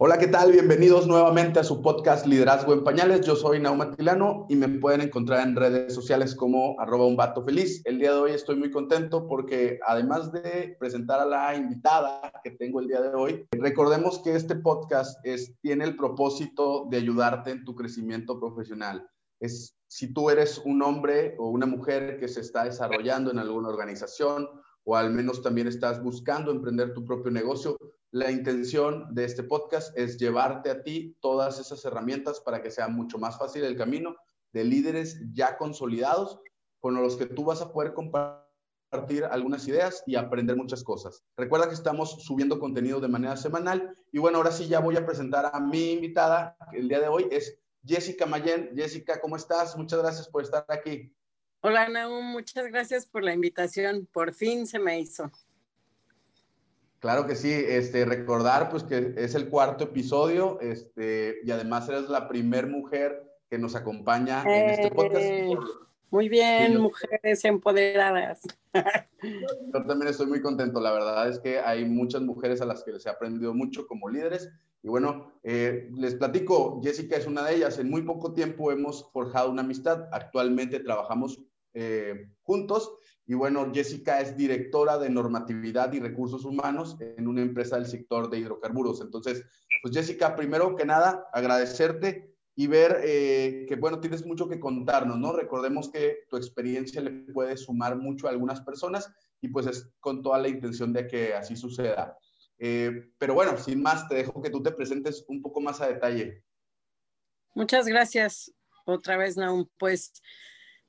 Hola, ¿qué tal? Bienvenidos nuevamente a su podcast Liderazgo en Pañales. Yo soy Nauma Tilano y me pueden encontrar en redes sociales como arroba un vato feliz. El día de hoy estoy muy contento porque además de presentar a la invitada que tengo el día de hoy, recordemos que este podcast tiene el propósito de ayudarte en tu crecimiento profesional. Es si tú eres un hombre o una mujer que se está desarrollando en alguna organización o al menos también estás buscando emprender tu propio negocio, la intención de este podcast es llevarte a ti todas esas herramientas para que sea mucho más fácil el camino de líderes ya consolidados con los que tú vas a poder compartir algunas ideas y aprender muchas cosas. Recuerda que estamos subiendo contenido de manera semanal y bueno, ahora sí ya voy a presentar a mi invitada, el día de hoy es Jessica Mayen. Jessica, ¿cómo estás? Muchas gracias por estar aquí. Hola, Naum, muchas gracias por la invitación. Por fin se me hizo. Claro que sí, este, recordar pues que es el cuarto episodio este, y además eres la primer mujer que nos acompaña en este podcast. Eh, muy bien, mujeres empoderadas. Yo también estoy muy contento, la verdad es que hay muchas mujeres a las que les he aprendido mucho como líderes y bueno, eh, les platico, Jessica es una de ellas, en muy poco tiempo hemos forjado una amistad, actualmente trabajamos eh, juntos y bueno, Jessica es directora de normatividad y recursos humanos en una empresa del sector de hidrocarburos. Entonces, pues Jessica, primero que nada, agradecerte y ver eh, que, bueno, tienes mucho que contarnos, ¿no? Recordemos que tu experiencia le puede sumar mucho a algunas personas y pues es con toda la intención de que así suceda. Eh, pero bueno, sin más, te dejo que tú te presentes un poco más a detalle. Muchas gracias otra vez, Naum. Pues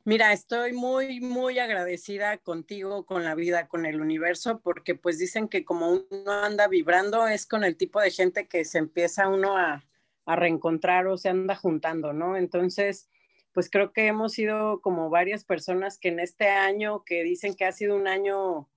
Mira, estoy muy, muy agradecida contigo, con la vida, con el universo, porque pues dicen que como uno anda vibrando es con el tipo de gente que se empieza uno a, reencontrar o se anda juntando, ¿no? Entonces, pues creo que hemos sido como varias personas que en este año, que dicen que ha sido un año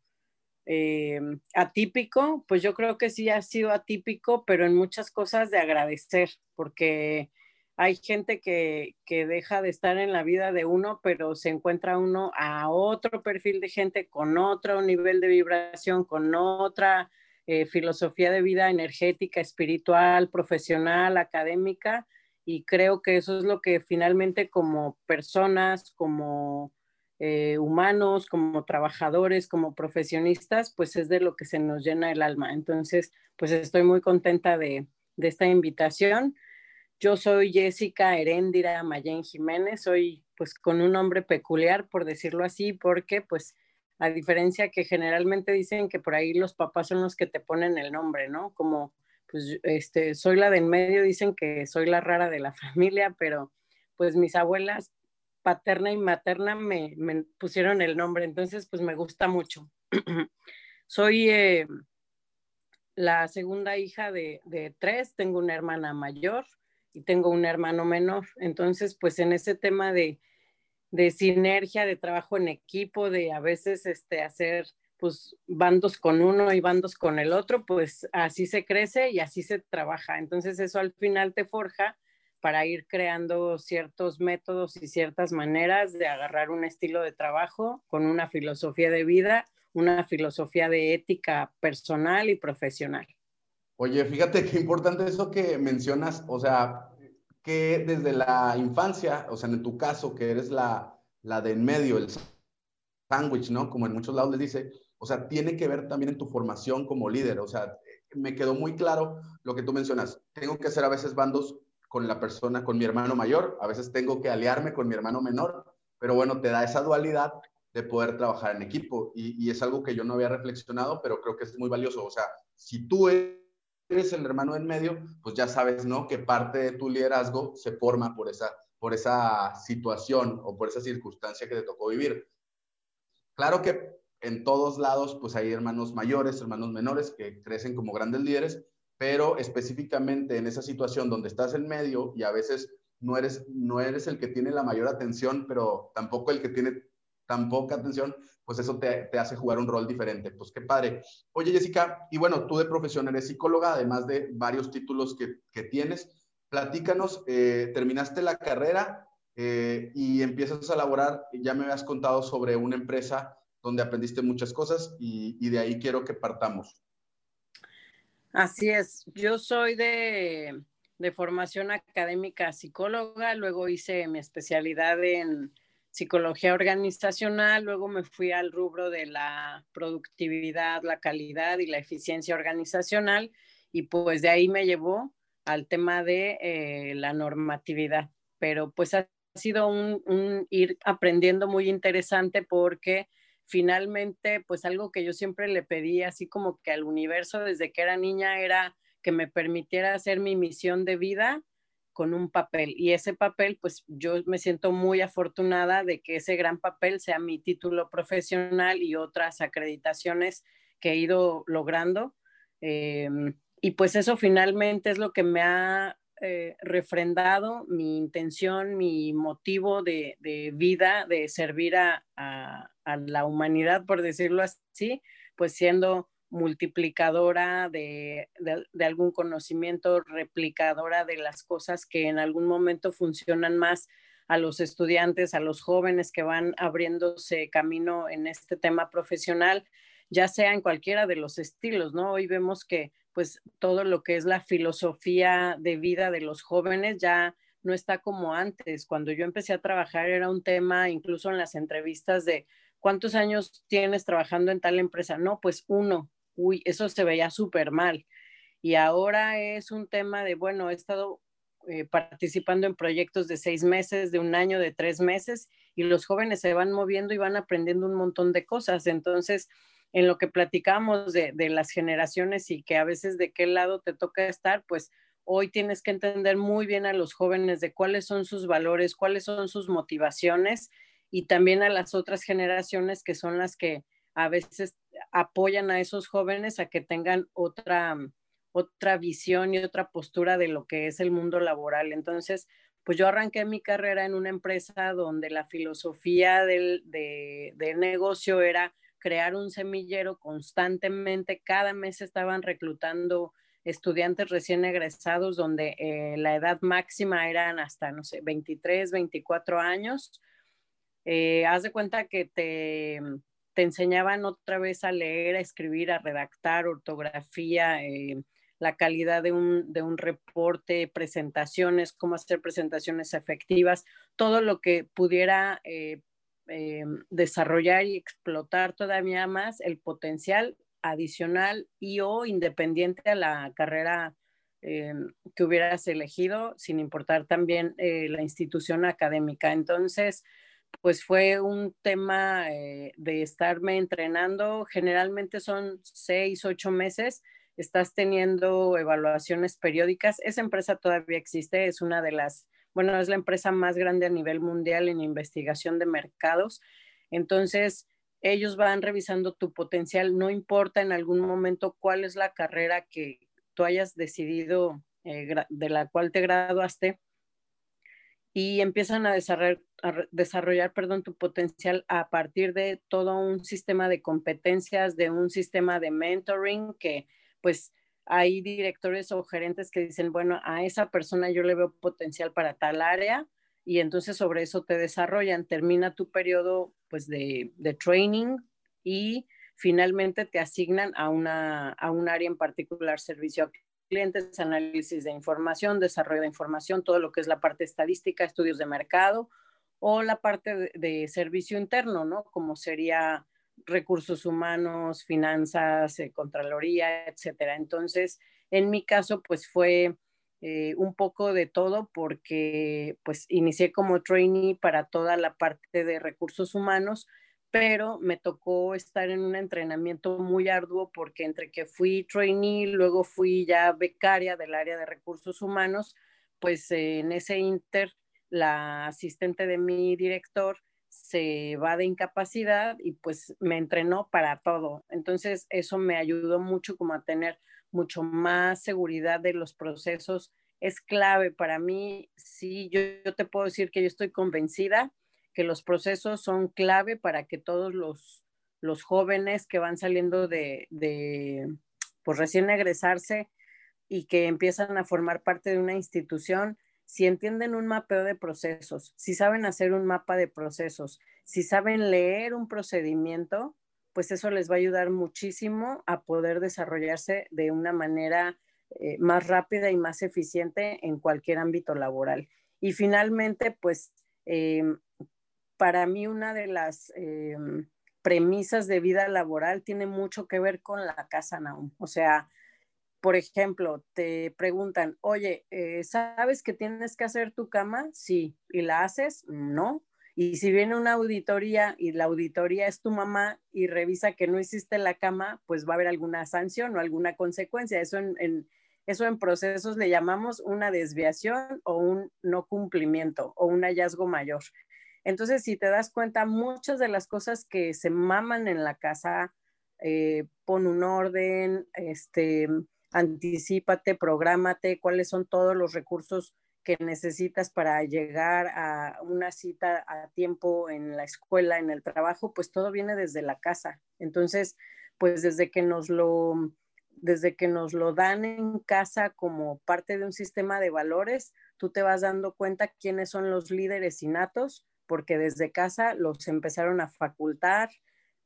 eh, atípico, pues yo creo que sí ha sido atípico, pero en muchas cosas de agradecer, porque hay gente que, deja de estar en la vida de uno, pero se encuentra uno a otro perfil de gente con otro nivel de vibración, con otra eh, filosofía de vida energética, espiritual, profesional, académica, y creo que eso es lo que finalmente como personas, como eh, humanos, como trabajadores, como profesionistas, pues es de lo que se nos llena el alma. Entonces, pues estoy muy contenta de, de esta invitación yo soy Jessica Heréndira Mayén Jiménez, soy pues con un nombre peculiar, por decirlo así, porque pues a diferencia que generalmente dicen que por ahí los papás son los que te ponen el nombre, ¿no? Como pues este, soy la del medio, dicen que soy la rara de la familia, pero pues mis abuelas paterna y materna me, pusieron el nombre, entonces pues me gusta mucho. soy eh, la segunda hija de, de, tres, tengo una hermana mayor, y tengo un hermano menor. Entonces, pues en ese tema de, de sinergia, de trabajo en equipo, de a veces este, hacer pues bandos con uno y bandos con el otro, pues así se crece y así se trabaja. Entonces eso al final te forja para ir creando ciertos métodos y ciertas maneras de agarrar un estilo de trabajo con una filosofía de vida, una filosofía de ética personal y profesional. Oye, fíjate qué importante eso que mencionas, o sea, que desde la infancia, o sea, en tu caso, que eres la, la de en medio, el sándwich, ¿no? Como en muchos lados les dice, o sea, tiene que ver también en tu formación como líder, o sea, me quedó muy claro lo que tú mencionas. Tengo que hacer a veces bandos con la persona, con mi hermano mayor, a veces tengo que aliarme con mi hermano menor, pero bueno, te da esa dualidad de poder trabajar en equipo y, y es algo que yo no había reflexionado, pero creo que es muy valioso. O sea, si tú eres eres el hermano en medio, pues ya sabes, ¿no? Que parte de tu liderazgo se forma por esa, por esa situación o por esa circunstancia que te tocó vivir. Claro que en todos lados, pues hay hermanos mayores, hermanos menores que crecen como grandes líderes, pero específicamente en esa situación donde estás en medio y a veces no eres, no eres el que tiene la mayor atención, pero tampoco el que tiene tan poca atención, pues eso te, hace jugar un rol diferente. Pues qué padre. Oye, Jessica, y bueno, tú de profesión eres psicóloga, además de varios títulos que, tienes. Platícanos, eh, terminaste la carrera eh, y empiezas a laborar, ya me habías contado sobre una empresa donde aprendiste muchas cosas y, de ahí quiero que partamos. Así es, yo soy de, de formación académica psicóloga, luego hice mi especialidad en psicología organizacional, luego me fui al rubro de la productividad, la calidad y la eficiencia organizacional y pues de ahí me llevó al tema de eh, la normatividad, pero pues ha sido un, ir aprendiendo muy interesante porque finalmente pues algo que yo siempre le pedí así como que al universo desde que era niña era que me permitiera hacer mi misión de vida con un papel. Y ese papel, pues yo me siento muy afortunada de que ese gran papel sea mi título profesional y otras acreditaciones que he ido logrando. Em, y pues eso finalmente es lo que me ha eh, refrendado mi intención, mi motivo de, vida, de servir a, a, la humanidad, por decirlo así, pues siendo multiplicadora de, algún conocimiento, replicadora de las cosas que en algún momento funcionan más a los estudiantes, a los jóvenes que van abriéndose camino en este tema profesional, ya sea en cualquiera de los estilos, ¿no? Hoy vemos que pues todo lo que es la filosofía de vida de los jóvenes ya no está como antes. Cuando yo empecé a trabajar era un tema incluso en las entrevistas de ¿cuántos años tienes trabajando en tal empresa? No, pues uno uy, eso se veía súper mal. Y ahora es un tema de, bueno, he estado eh, participando en proyectos de seis meses, de un año, de tres meses, y los jóvenes se van moviendo y van aprendiendo un montón de cosas. Entonces, en lo que platicamos de, de las generaciones y que a veces de qué lado te toca estar, pues hoy tienes que entender muy bien a los jóvenes de cuáles son sus valores, cuáles son sus motivaciones y también a las otras generaciones que son las que a veces apoyan a esos jóvenes a que tengan otra, otra visión y otra postura de lo que es el mundo laboral. Entonces, pues yo arranqué mi carrera en una empresa donde la filosofía del, de, negocio era crear un semillero constantemente. Cada mes estaban reclutando estudiantes recién egresados donde eh, la edad máxima eran hasta, no sé, 23, 24 años. Eh, haz de cuenta que te, te enseñaban otra vez a leer, a escribir, a redactar, ortografía, eh, la calidad de un, de un, reporte, presentaciones, cómo hacer presentaciones efectivas, todo lo que pudiera eh, eh, desarrollar y explotar todavía más el potencial adicional y o independiente a la carrera que hubieras elegido, sin importar también la institución académica. Entonces, pues fue un tema eh, de estarme entrenando. Generalmente son seis, ocho meses. Estás teniendo evaluaciones periódicas. Esa empresa todavía existe. Es una de las, bueno, es la empresa más grande a nivel mundial en investigación de mercados. Entonces, ellos van revisando tu potencial. No importa en algún momento cuál es la carrera que tú hayas decidido, eh, de la cual te graduaste y empiezan a desarrollar, desarrollar perdón, tu potencial a partir de todo un sistema de competencias, de un sistema de mentoring que pues hay directores o gerentes que dicen, bueno, a esa persona yo le veo potencial para tal área y entonces sobre eso te desarrollan, termina tu periodo pues de, de training y finalmente te asignan a, una, a un área en particular, servicio clientes, análisis de información, desarrollo de información, todo lo que es la parte estadística, estudios de mercado o la parte de, servicio interno, ¿no? Como sería recursos humanos, finanzas, eh, contraloría, etcétera. Entonces, en mi caso, pues fue eh, un poco de todo porque pues inicié como trainee para toda la parte de recursos humanos, pero me tocó estar en un entrenamiento muy arduo porque entre que fui trainee, luego fui ya becaria del área de recursos humanos, pues en ese inter la asistente de mi director se va de incapacidad y pues me entrenó para todo. Entonces eso me ayudó mucho como a tener mucho más seguridad de los procesos. Es clave para mí, sí, yo, yo te puedo decir que yo estoy convencida que los procesos son clave para que todos los, los jóvenes que van saliendo de, de, pues recién egresarse y que empiezan a formar parte de una institución, si entienden un mapeo de procesos, si saben hacer un mapa de procesos, si saben leer un procedimiento, pues eso les va a ayudar muchísimo a poder desarrollarse de una manera eh, más rápida y más eficiente en cualquier ámbito laboral. Y finalmente, pues em, para mí una de las em, premisas de vida laboral tiene mucho que ver con la casa Naum. O sea, por ejemplo, te preguntan, oye, eh, ¿sabes que tienes que hacer tu cama? Sí. ¿Y la haces? No. Y si viene una auditoría y la auditoría es tu mamá y revisa que no hiciste la cama, pues va a haber alguna sanción o alguna consecuencia. Eso en, eso en procesos le llamamos una desviación o un no cumplimiento o un hallazgo mayor. Entonces, si te das cuenta, muchas de las cosas que se maman en la casa, eh, pon un orden, este, anticípate, prográmate, cuáles son todos los recursos que necesitas para llegar a una cita a tiempo en la escuela, en el trabajo, pues todo viene desde la casa. Entonces, pues desde que nos lo desde que nos lo dan en casa como parte de un sistema de valores, tú te vas dando cuenta quiénes son los líderes innatos, porque desde casa los empezaron a facultar,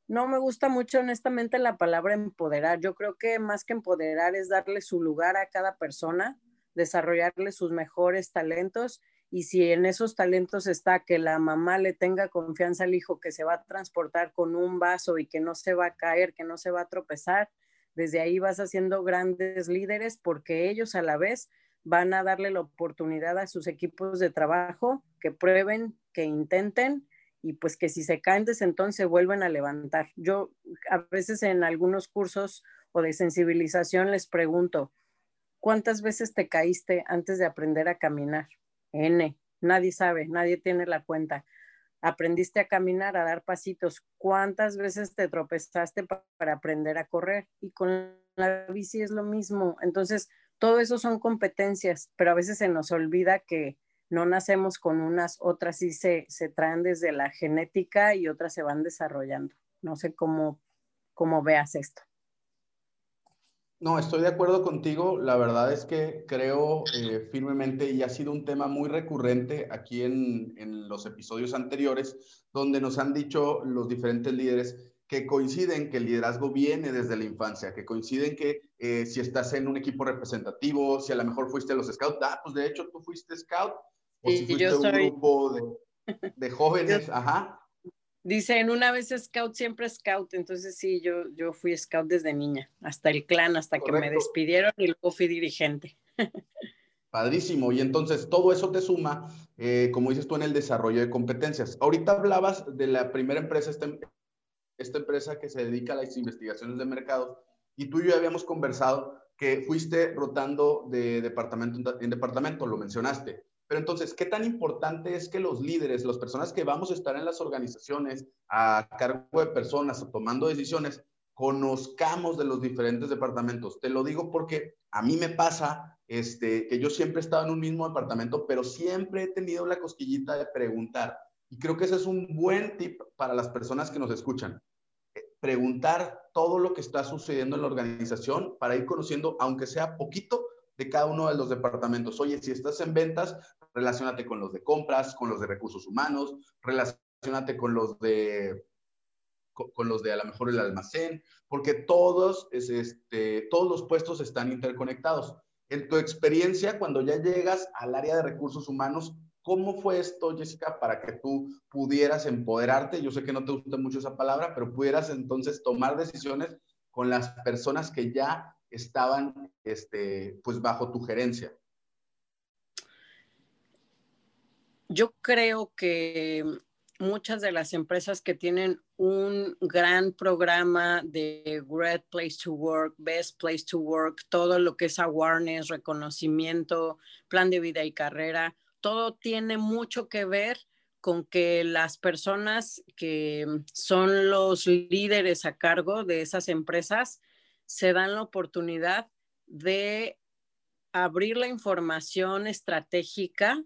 no me gusta mucho honestamente la palabra empoderar. Yo creo que más que empoderar es darle su lugar a cada persona, desarrollarle sus mejores talentos y si en esos talentos está que la mamá le tenga confianza al hijo que se va a transportar con un vaso y que no se va a caer, que no se va a tropezar, desde ahí vas haciendo grandes líderes porque ellos a la vez van a darle la oportunidad a sus equipos de trabajo que prueben, que intenten y pues que si se caen desde entonces se vuelven a levantar. Yo a veces en algunos cursos o de sensibilización les pregunto, ¿cuántas veces te caíste antes de aprender a caminar? N, nadie sabe, nadie tiene la cuenta. Aprendiste a caminar, a dar pasitos. ¿Cuántas veces te tropezaste para aprender a correr? Y con la bici es lo mismo. Entonces, todo eso son competencias, pero a veces se nos olvida que no nacemos con unas, otras sí se, se traen desde la genética y otras se van desarrollando. No sé cómo, cómo veas esto. No, estoy de acuerdo contigo. La verdad es que creo eh, firmemente y ha sido un tema muy recurrente aquí en, en, los episodios anteriores, donde nos han dicho los diferentes líderes que coinciden que el liderazgo viene desde la infancia, que coinciden que eh, si estás en un equipo representativo, si a lo mejor fuiste a los scouts, ah, pues de hecho tú fuiste scout, o si fuiste yo un grupo de, jóvenes, ajá. Dicen, una vez scout, siempre scout. Entonces sí, yo, yo fui scout desde niña, hasta el clan, hasta que me despidieron y luego fui dirigente. Padrísimo. Y entonces todo eso te suma, eh, como dices tú, en el desarrollo de competencias. Ahorita hablabas de la primera empresa, esta, esta empresa que se dedica a las investigaciones de mercados, y tú y yo habíamos conversado que fuiste rotando de departamento en departamento, lo mencionaste. Pero entonces, ¿qué tan importante es que los líderes, las personas que vamos a estar en las organizaciones a cargo de personas tomando decisiones, conozcamos de los diferentes departamentos? Te lo digo porque a mí me pasa este, que yo siempre he estado en un mismo departamento, pero siempre he tenido la cosquillita de preguntar. Y creo que ese es un buen tip para las personas que nos escuchan. Eh, preguntar todo lo que está sucediendo en la organización para ir conociendo, aunque sea poquito, de cada uno de los departamentos. Oye, si estás en ventas, relacionate con los de compras, con los de recursos humanos, relacionate con los de con, los de a lo mejor el almacén, porque todos, es, este, todos los puestos están interconectados. En tu experiencia, cuando ya llegas al área de recursos humanos, ¿cómo fue esto, Jessica, para que tú pudieras empoderarte? Yo sé que no te gusta mucho esa palabra, pero pudieras entonces tomar decisiones con las personas que ya estaban este, pues bajo tu gerencia? Yo creo que muchas de las empresas que tienen un gran programa de Great Place to Work, Best Place to Work, todo lo que es awareness, reconocimiento, plan de vida y carrera, todo tiene mucho que ver con que las personas que son los líderes a cargo de esas empresas se dan la oportunidad de abrir la información estratégica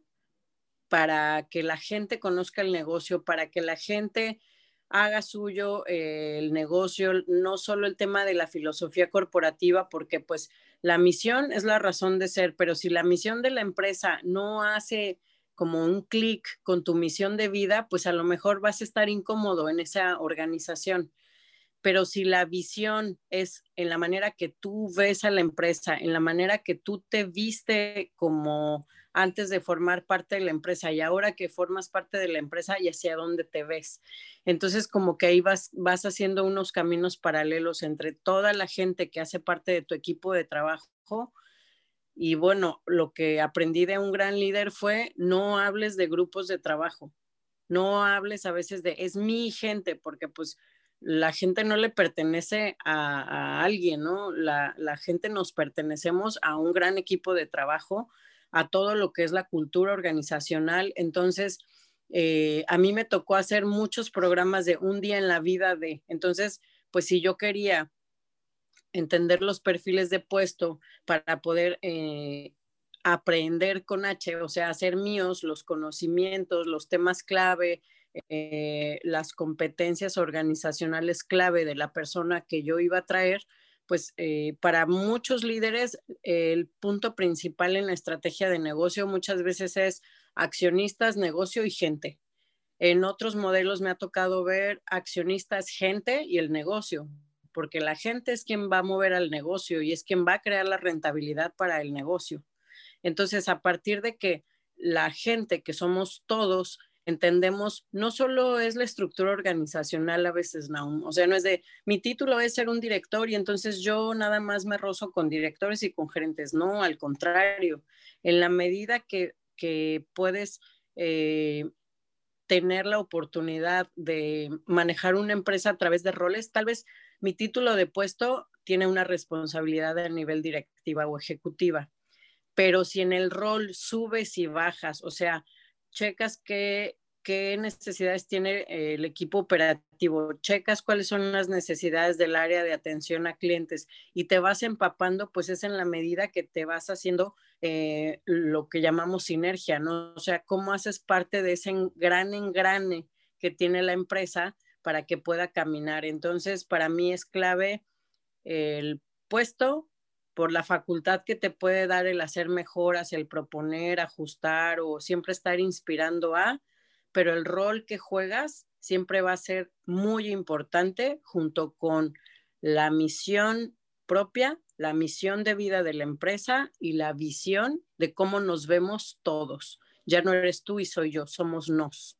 para que la gente conozca el negocio, para que la gente haga suyo eh, el negocio, no solo el tema de la filosofía corporativa, porque pues la misión es la razón de ser, pero si la misión de la empresa no hace como un clic con tu misión de vida, pues a lo mejor vas a estar incómodo en esa organización. pero si la visión es en la manera que tú ves a la empresa, en la manera que tú te viste como antes de formar parte de la empresa y ahora que formas parte de la empresa y hacia dónde te ves. Entonces, como que ahí vas, vas haciendo unos caminos paralelos entre toda la gente que hace parte de tu equipo de trabajo. Y bueno, lo que aprendí de un gran líder fue no hables de grupos de trabajo, no hables a veces de es mi gente, porque pues la gente no le pertenece a, alguien, ¿no? La, la, gente nos pertenecemos a un gran equipo de trabajo, a todo lo que es la cultura organizacional. Entonces, eh, a mí me tocó hacer muchos programas de un día en la vida de, entonces, pues si yo quería entender los perfiles de puesto para poder eh, aprender con H, o sea, hacer míos los conocimientos, los temas clave, eh, las competencias organizacionales clave de la persona que yo iba a traer, pues eh, para muchos líderes el punto principal en la estrategia de negocio muchas veces es accionistas, negocio y gente. En otros modelos me ha tocado ver accionistas, gente y el negocio, porque la gente es quien va a mover al negocio y es quien va a crear la rentabilidad para el negocio. Entonces, a partir de que la gente, que somos todos, entendemos, no solo es la estructura organizacional a veces, no, o sea, no es de, mi título es ser un director y entonces yo nada más me rozo con directores y con gerentes, no, al contrario, en la medida que, que puedes eh, tener la oportunidad de manejar una empresa a través de roles, tal vez mi título de puesto tiene una responsabilidad a nivel directiva o ejecutiva, pero si en el rol subes y bajas, o sea, checas qué, qué necesidades tiene eh, el equipo operativo, checas cuáles son las necesidades del área de atención a clientes y te vas empapando, pues es en la medida que te vas haciendo eh, lo que llamamos sinergia, ¿no? O sea, cómo haces parte de ese gran engrane que tiene la empresa para que pueda caminar. Entonces, para mí es clave el puesto, por la facultad que te puede dar el hacer mejoras, el proponer, ajustar o siempre estar inspirando a, pero el rol que juegas siempre va a ser muy importante junto con la misión propia, la misión de vida de la empresa y la visión de cómo nos vemos todos. Ya no eres tú y soy yo, somos nos.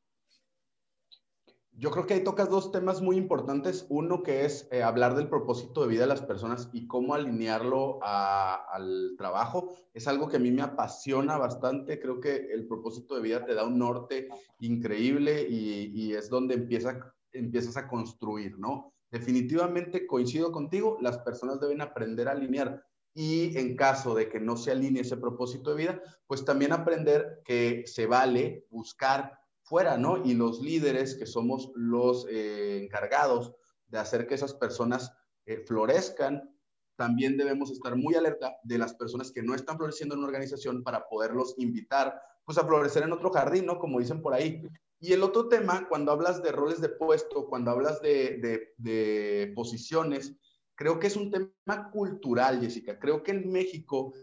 Yo creo que ahí tocas dos temas muy importantes. Uno que es eh, hablar del propósito de vida de las personas y cómo alinearlo al trabajo. Es algo que a mí me apasiona bastante. Creo que el propósito de vida te da un norte increíble y, es donde empieza, empiezas a construir, ¿no? Definitivamente coincido contigo, las personas deben aprender a alinear y en caso de que no se alinee ese propósito de vida, pues también aprender que se vale buscar fuera, ¿no? Y los líderes, que somos los eh, encargados de hacer que esas personas eh, florezcan, también debemos estar muy alerta de las personas que no están floreciendo en una organización para poderlos invitar, pues a florecer en otro jardín, ¿no? Como dicen por ahí. Y el otro tema, cuando hablas de roles de puesto, cuando hablas de, de posiciones, creo que es un tema cultural, Jessica. Creo que en México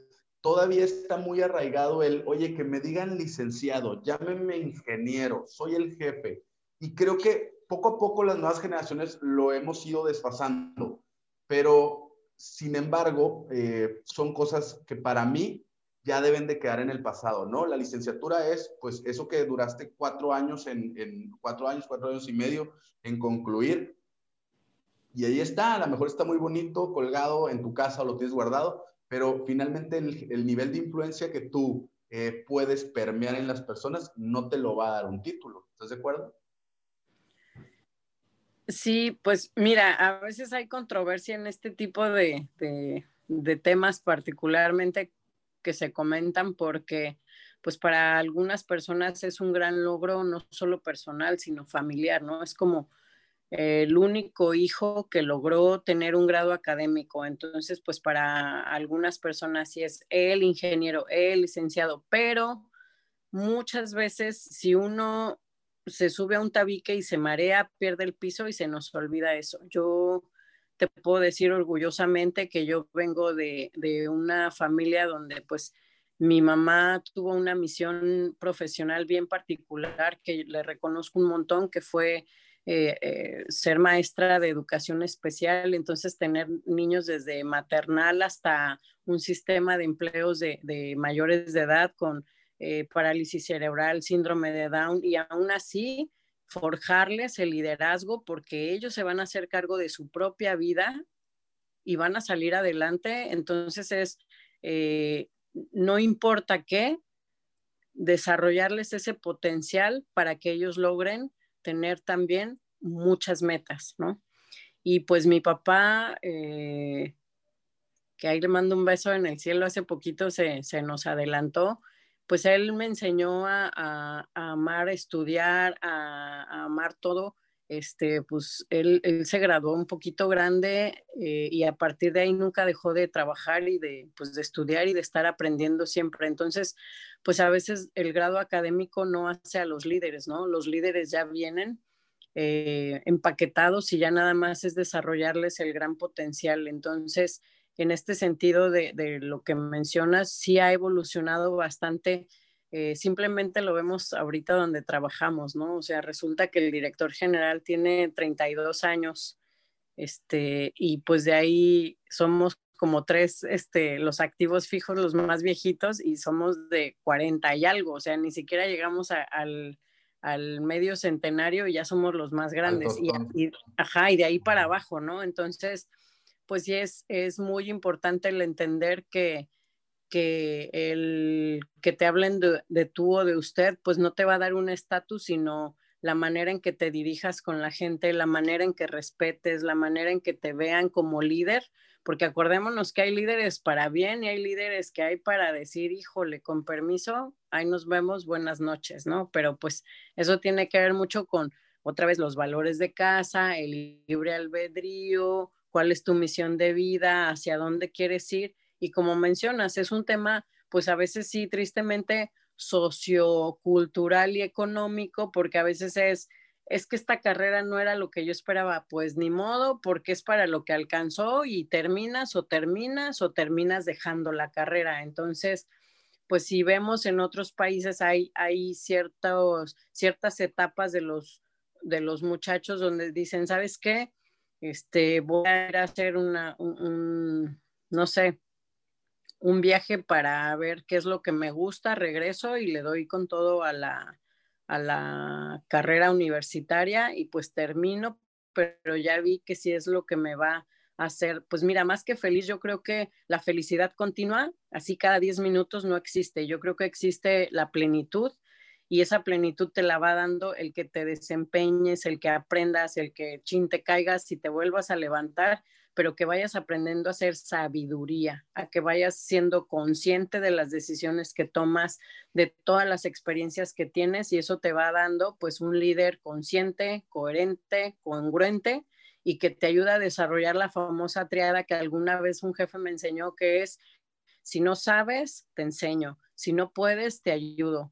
todavía está muy arraigado el, oye, que me digan licenciado, llámenme ingeniero, soy el jefe. Y creo que poco a poco las nuevas generaciones lo hemos ido desfasando, pero sin embargo, eh, son cosas que para mí ya deben de quedar en el pasado, ¿no? La licenciatura es, pues, eso que duraste cuatro años en, en cuatro años, cuatro años y medio en concluir. Y ahí está, a lo mejor está muy bonito, colgado en tu casa o lo tienes guardado, pero finalmente el, nivel de influencia que tú eh, puedes permear en las personas no te lo va a dar un título. ¿Estás de acuerdo? Sí, pues mira, a veces hay controversia en este tipo de, de, temas particularmente que se comentan porque pues para algunas personas es un gran logro no solo personal, sino familiar, ¿no? Es como el único hijo que logró tener un grado académico. Entonces, pues para algunas personas sí es el ingeniero, el licenciado, pero muchas veces si uno se sube a un tabique y se marea, pierde el piso y se nos olvida eso. Yo te puedo decir orgullosamente que yo vengo de, de una familia donde pues mi mamá tuvo una misión profesional bien particular que le reconozco un montón, que fue eh, eh, ser maestra de educación especial, entonces tener niños desde maternal hasta un sistema de empleos de, mayores de edad con eh, parálisis cerebral, síndrome de Down, y aún así forjarles el liderazgo porque ellos se van a hacer cargo de su propia vida y van a salir adelante. Entonces es, no importa qué, desarrollarles ese potencial para que ellos logren tener también muchas metas, ¿no? Y pues mi papá, eh, que ahí le mando un beso en el cielo, hace poquito se, nos adelantó, pues él me enseñó a, amar, estudiar, a, amar todo. Este, pues él, se graduó un poquito grande eh, y a partir de ahí nunca dejó de trabajar y de, pues, de estudiar y de estar aprendiendo siempre. Entonces, pues a veces el grado académico no hace a los líderes, ¿no? Los líderes ya vienen eh, empaquetados y ya nada más es desarrollarles el gran potencial. Entonces, en este sentido de, lo que mencionas, sí ha evolucionado bastante. Eh, simplemente lo vemos ahorita donde trabajamos, ¿no? O sea, resulta que el director general tiene 32 años, este, y pues de ahí somos como tres, este, los activos fijos, los más viejitos, y somos de 40 y algo, o sea, ni siquiera llegamos al, medio centenario y ya somos los más grandes. Y, ajá, y de ahí para abajo, ¿no? Entonces, pues sí es, es muy importante el entender que, que el que te hablen de, de, tú o de usted, pues no te va a dar un estatus, sino la manera en que te dirijas con la gente, la manera en que respetes, la manera en que te vean como líder, porque acordémonos que hay líderes para bien y hay líderes que hay para decir, híjole, con permiso, ahí nos vemos, buenas noches, ¿no? Pero pues eso tiene que ver mucho con otra vez los valores de casa, el libre albedrío, cuál es tu misión de vida, hacia dónde quieres ir. Y como mencionas, es un tema, pues a veces sí, tristemente sociocultural y económico, porque a veces es es que esta carrera no era lo que yo esperaba, pues ni modo, porque es para lo que alcanzó y terminas o terminas o terminas dejando la carrera. Entonces, pues si vemos en otros países hay, hay ciertos, ciertas etapas de los, de los muchachos donde dicen, ¿sabes qué? Este, voy a hacer una, un, no sé, un viaje para ver qué es lo que me gusta, regreso y le doy con todo a la, a la carrera universitaria y pues termino, pero ya vi que si es lo que me va a hacer, pues mira, más que feliz, yo creo que la felicidad continua, así cada 10 minutos no existe, yo creo que existe la plenitud y esa plenitud te la va dando el que te desempeñes, el que aprendas, el que chin te caigas y te vuelvas a levantar pero que vayas aprendiendo a hacer sabiduría, a que vayas siendo consciente de las decisiones que tomas, de todas las experiencias que tienes y eso te va dando pues un líder consciente, coherente, congruente y que te ayuda a desarrollar la famosa triada que alguna vez un jefe me enseñó que es si no sabes, te enseño, si no puedes, te ayudo.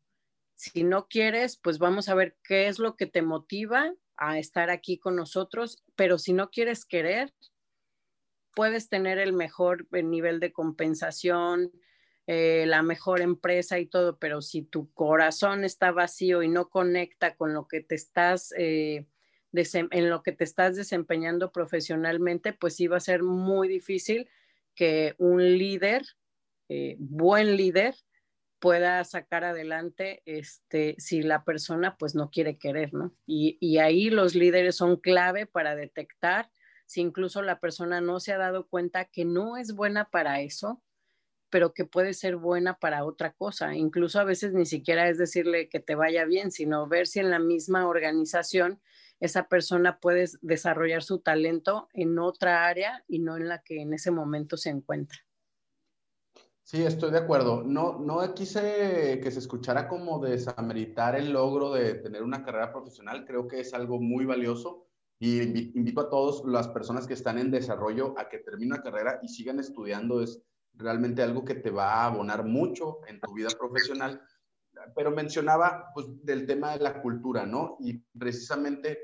Si no quieres, pues vamos a ver qué es lo que te motiva a estar aquí con nosotros, pero si no quieres querer, puedes tener el mejor eh, nivel de compensación, eh, la mejor empresa y todo, pero si tu corazón está vacío y no conecta con lo que te estás, eh, en lo que te estás desempeñando profesionalmente, pues sí va a ser muy difícil que un líder, buen líder, pueda sacar adelante este, si la persona pues no quiere querer, ¿no? Y, y ahí los líderes son clave para detectar si incluso la persona no se ha dado cuenta que no es buena para eso, pero que puede ser buena para otra cosa. Incluso a veces ni siquiera es decirle que te vaya bien, sino ver si en la misma organización esa persona puede desarrollar su talento en otra área y no en la que en ese momento se encuentra. Sí, estoy de acuerdo. No, no quise que se escuchara como desameritar el logro de tener una carrera profesional. Creo que es algo muy valioso. Y invito a todas las personas que están en desarrollo a que terminen la carrera y sigan estudiando. Es realmente algo que te va a abonar mucho en tu vida profesional. Pero mencionaba pues, del tema de la cultura, ¿no? Y precisamente,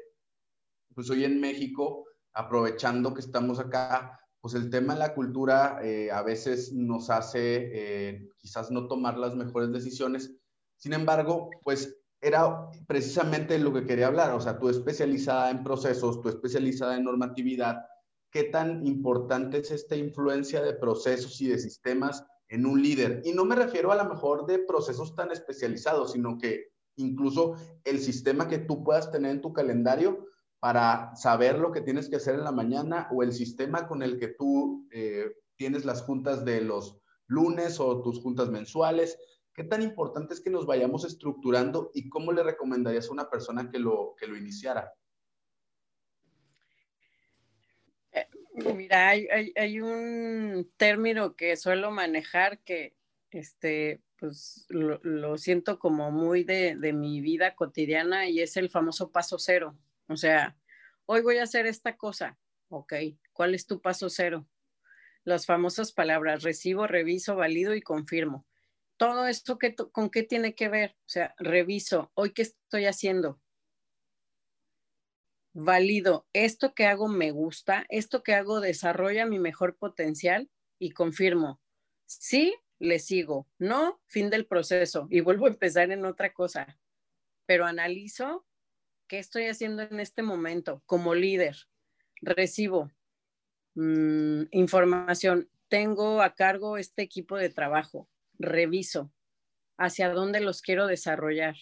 pues hoy en México, aprovechando que estamos acá, pues el tema de la cultura eh, a veces nos hace eh, quizás no tomar las mejores decisiones. Sin embargo, pues era precisamente lo que quería hablar, o sea, tú especializada en procesos, tú especializada en normatividad, ¿qué tan importante es esta influencia de procesos y de sistemas en un líder? Y no me refiero a lo mejor de procesos tan especializados, sino que incluso el sistema que tú puedas tener en tu calendario para saber lo que tienes que hacer en la mañana o el sistema con el que tú eh, tienes las juntas de los lunes o tus juntas mensuales. ¿Qué tan importante es que nos vayamos estructurando y cómo le recomendarías a una persona que lo, que lo iniciara? Eh, mira, hay, hay, un término que suelo manejar que este, pues, lo, siento como muy de, de, mi vida cotidiana y es el famoso paso cero. O sea, hoy voy a hacer esta cosa. Ok, ¿cuál es tu paso cero? Las famosas palabras recibo, reviso, valido y confirmo todo esto que, con qué tiene que ver. O sea, reviso, hoy qué estoy haciendo. Valido, esto que hago me gusta, esto que hago desarrolla mi mejor potencial y confirmo. Sí, le sigo. No, fin del proceso y vuelvo a empezar en otra cosa. Pero analizo qué estoy haciendo en este momento como líder. Recibo mm, información. Tengo a cargo este equipo de trabajo reviso hacia dónde los quiero desarrollar.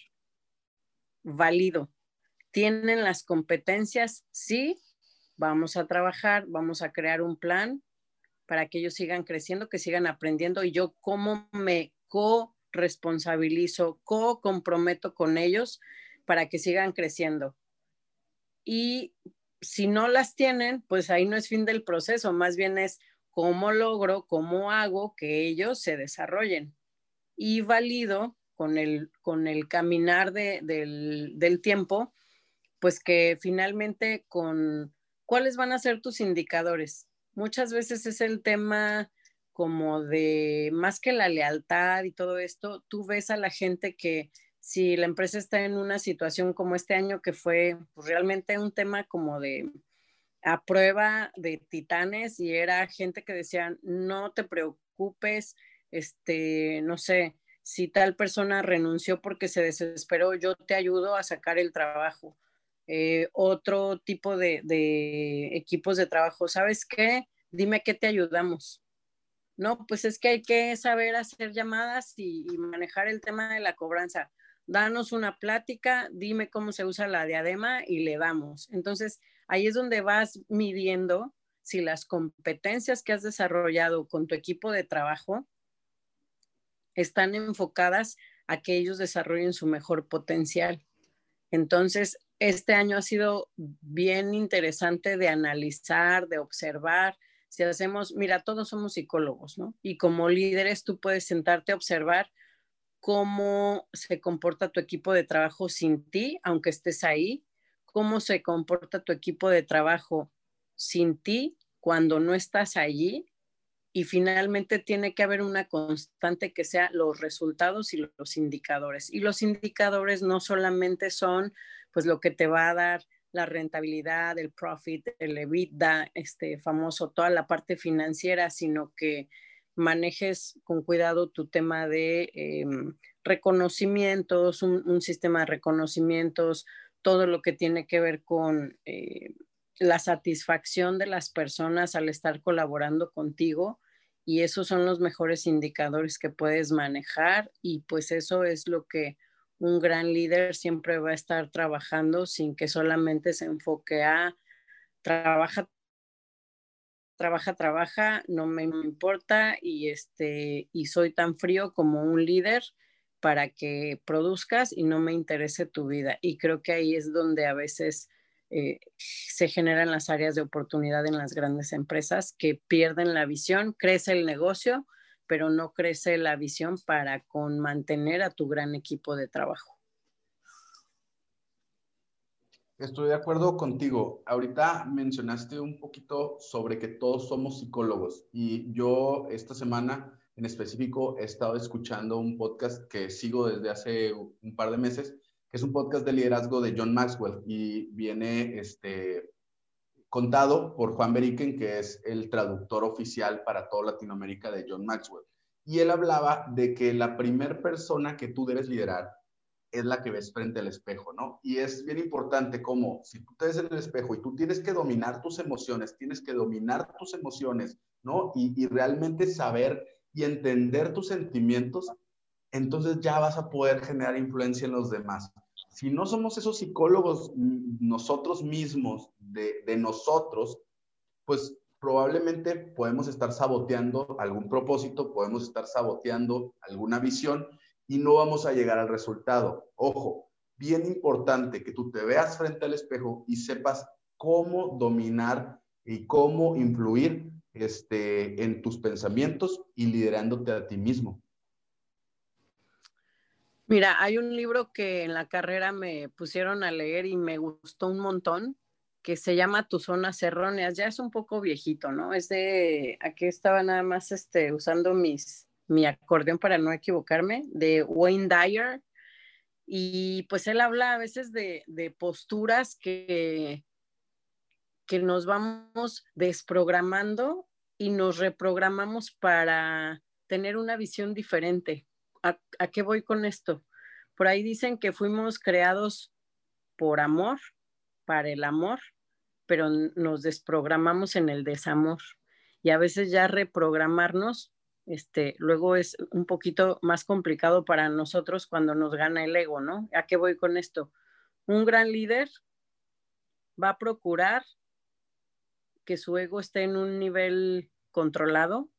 Valido. ¿Tienen las competencias? Sí. Vamos a trabajar, vamos a crear un plan para que ellos sigan creciendo, que sigan aprendiendo y yo cómo me co-responsabilizo, co-comprometo con ellos para que sigan creciendo. Y si no las tienen, pues ahí no es fin del proceso, más bien es cómo logro, cómo hago que ellos se desarrollen. Y valido con el, con el caminar del, del tiempo, pues que finalmente con cuáles van a ser tus indicadores. Muchas veces es el tema como de más que la lealtad y todo esto, tú ves a la gente que si la empresa está en una situación como este año que fue pues, realmente un tema como de a prueba de titanes y era gente que decían, no te preocupes, este, no sé, si tal persona renunció porque se desesperó, yo te ayudo a sacar el trabajo. Eh, otro tipo de, equipos de trabajo, ¿sabes qué? Dime qué te ayudamos. No, pues es que hay que saber hacer llamadas y manejar el tema de la cobranza. Danos una plática, dime cómo se usa la diadema y le damos. Entonces, ahí es donde vas midiendo si las competencias que has desarrollado con tu equipo de trabajo están enfocadas a que ellos desarrollen su mejor potencial. Entonces, este año ha sido bien interesante de analizar, de observar. Si hacemos, mira, todos somos psicólogos, ¿no? Y como líderes tú puedes sentarte a observar cómo se comporta tu equipo de trabajo sin ti, aunque estés ahí, cómo se comporta tu equipo de trabajo sin ti cuando no estás allí y finalmente tiene que haber una constante que sea los resultados y los indicadores. Y los indicadores no solamente son pues lo que te va a dar la rentabilidad, el profit, el EBITDA, este famoso, toda la parte financiera, sino que manejes con cuidado tu tema de em, reconocimientos, un, sistema de reconocimientos, todo lo que tiene que ver con eh, la satisfacción de las personas al estar colaborando contigo y esos son los mejores indicadores que puedes manejar y pues eso es lo que un gran líder siempre va a estar trabajando sin que solamente se enfoque a trabaja trabaja, trabaja, no me importa y este y soy tan frío como un líder para que produzcas y no me interese tu vida. Y creo que ahí es donde a veces eh, se generan las áreas de oportunidad en las grandes empresas que pierden la visión, crece el negocio, pero no crece la visión para con mantener a tu gran equipo de trabajo. Estoy de acuerdo contigo. Ahorita mencionaste un poquito sobre que todos somos psicólogos y yo esta semana en específico he estado escuchando un podcast que sigo desde hace un par de meses que es un podcast de liderazgo de John Maxwell y viene este, contado por Juan Beriken, que es el traductor oficial para toda Latinoamérica de John Maxwell. Y él hablaba de que la primera persona que tú debes liderar es la que ves frente al espejo, ¿no? Y es bien importante como si tú te ves en el espejo y tú tienes que dominar tus emociones, tienes que dominar tus emociones, ¿no? Y, y realmente saber y entender tus sentimientos, entonces ya vas a poder generar influencia en los demás. Si no somos esos psicólogos nosotros mismos, de, de nosotros, pues probablemente podemos estar saboteando algún propósito, podemos estar saboteando alguna visión y no vamos a llegar al resultado. Ojo, bien importante que tú te veas frente al espejo y sepas cómo dominar y cómo influir este, en tus pensamientos y liderándote a ti mismo. Mira, hay un libro que en la carrera me pusieron a leer y me gustó un montón, que se llama Tus zonas erróneas. Ya es un poco viejito, ¿no? Es de, aquí estaba nada más este, usando mis, mi acordeón para no equivocarme, de Wayne Dyer. Y pues él habla a veces de, de posturas que, que nos vamos desprogramando y nos reprogramamos para tener una visión diferente. ¿A, ¿A, qué voy con esto? Por ahí dicen que fuimos creados por amor, para el amor, pero nos desprogramamos en el desamor. Y a veces ya reprogramarnos, este, luego es un poquito más complicado para nosotros cuando nos gana el ego, ¿no? ¿A qué voy con esto? Un gran líder va a procurar que su ego esté en un nivel controlado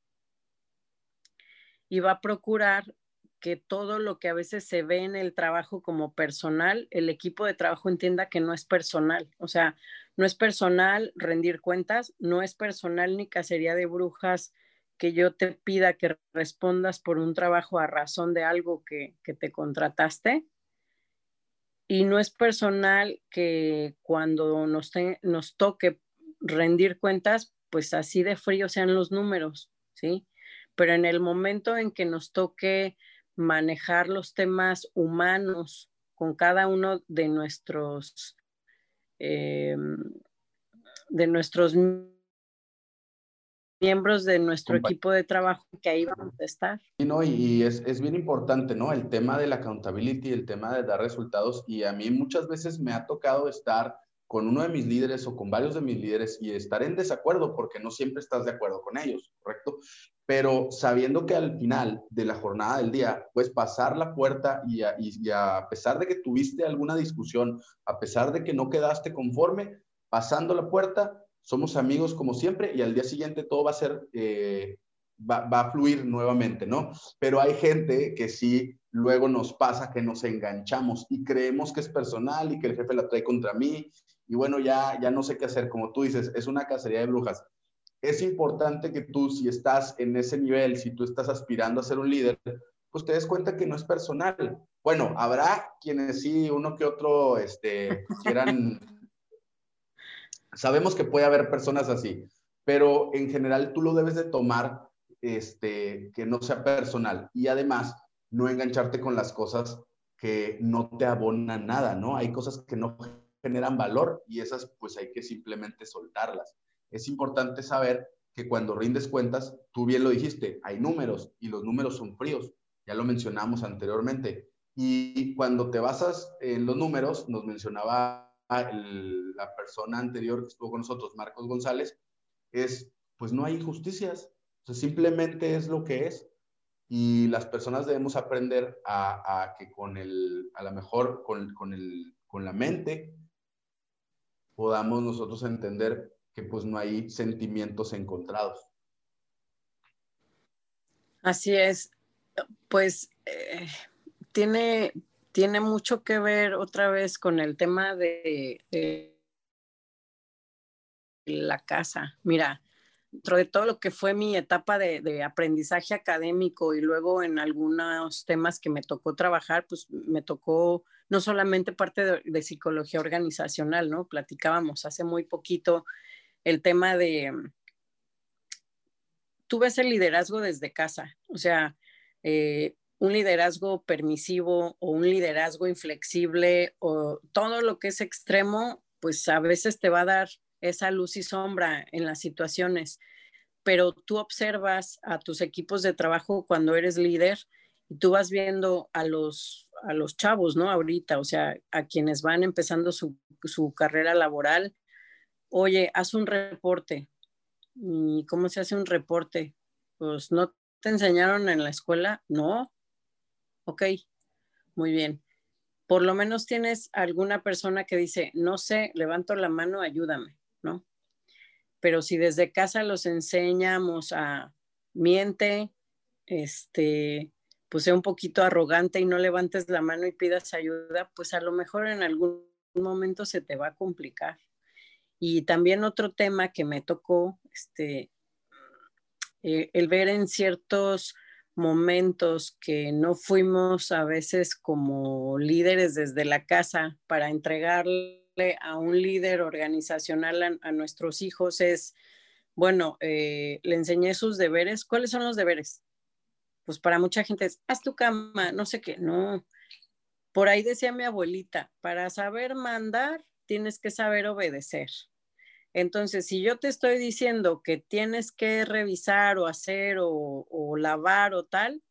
y va a procurar que todo lo que a veces se ve en el trabajo como personal, el equipo de trabajo entienda que no es personal. O sea, no es personal rendir cuentas, no es personal ni cacería de brujas que yo te pida que respondas por un trabajo a razón de algo que, te contrataste. Y no es personal que cuando nos, nos toque rendir cuentas, pues así de frío sean los números, ¿sí? Pero en el momento en que nos toque manejar los temas humanos con cada uno de nuestros, eh, de nuestros miembros de nuestro equipo de trabajo que ahí vamos a estar. Y, no, y es, es, bien importante, ¿no? El tema de la accountability, el tema de dar resultados. Y a mí muchas veces me ha tocado estar con uno de mis líderes o con varios de mis líderes y estar en desacuerdo porque no siempre estás de acuerdo con ellos, ¿correcto? Pero sabiendo que al final de la jornada del día, pues pasar la puerta y a, y a pesar de que tuviste alguna discusión, a pesar de que no quedaste conforme, pasando la puerta, somos amigos como siempre y al día siguiente todo va a ser, eh, va, va, a fluir nuevamente, ¿no? Pero hay gente que sí luego nos pasa que nos enganchamos y creemos que es personal y que el jefe la trae contra mí y bueno, ya, ya no sé qué hacer, como tú dices, es una cacería de brujas. Es importante que tú, si estás en ese nivel, si tú estás aspirando a ser un líder, pues te des cuenta que no es personal. Bueno, habrá quienes sí, uno que otro, este, quieran... Sabemos que puede haber personas así, pero en general tú lo debes de tomar, este, que no sea personal y además no engancharte con las cosas que no te abonan nada, ¿no? Hay cosas que no generan valor y esas pues hay que simplemente soltarlas. Es importante saber que cuando rindes cuentas, tú bien lo dijiste, hay números y los números son fríos, ya lo mencionamos anteriormente. Y cuando te basas en los números, nos mencionaba la persona anterior que estuvo con nosotros, Marcos González, es, pues no hay injusticias, simplemente es lo que es. Y las personas debemos aprender a, que con el, a lo mejor con, con, el, con la mente, podamos nosotros entender que pues no hay sentimientos encontrados. Así es, pues eh, tiene, tiene mucho que ver otra vez con el tema de, la casa. Mira, dentro de todo lo que fue mi etapa de, de, aprendizaje académico y luego en algunos temas que me tocó trabajar, pues me tocó no solamente parte de, psicología organizacional, ¿no? Platicábamos hace muy poquito el tema de, tú ves el liderazgo desde casa, o sea, eh, un liderazgo permisivo o un liderazgo inflexible o todo lo que es extremo, pues a veces te va a dar esa luz y sombra en las situaciones, pero tú observas a tus equipos de trabajo cuando eres líder y tú vas viendo a los, a los chavos, ¿no? Ahorita, o sea, a quienes van empezando su, su carrera laboral, oye, haz un reporte. ¿Y cómo se hace un reporte? Pues no te enseñaron en la escuela, no. Ok, muy bien. Por lo menos tienes alguna persona que dice, no sé, levanto la mano, ayúdame, ¿no? Pero si desde casa los enseñamos a miente, este, pues sea un poquito arrogante y no levantes la mano y pidas ayuda, pues a lo mejor en algún momento se te va a complicar. Y también otro tema que me tocó, este, eh, el ver en ciertos momentos que no fuimos a veces como líderes desde la casa para entregarle a un líder organizacional a, nuestros hijos es, bueno, eh, le enseñé sus deberes. ¿Cuáles son los deberes? Pues para mucha gente es, haz tu cama, no sé qué, no. Por ahí decía mi abuelita, para saber mandar, tienes que saber obedecer. Entonces, si yo te estoy diciendo que tienes que revisar o hacer o, lavar o tal,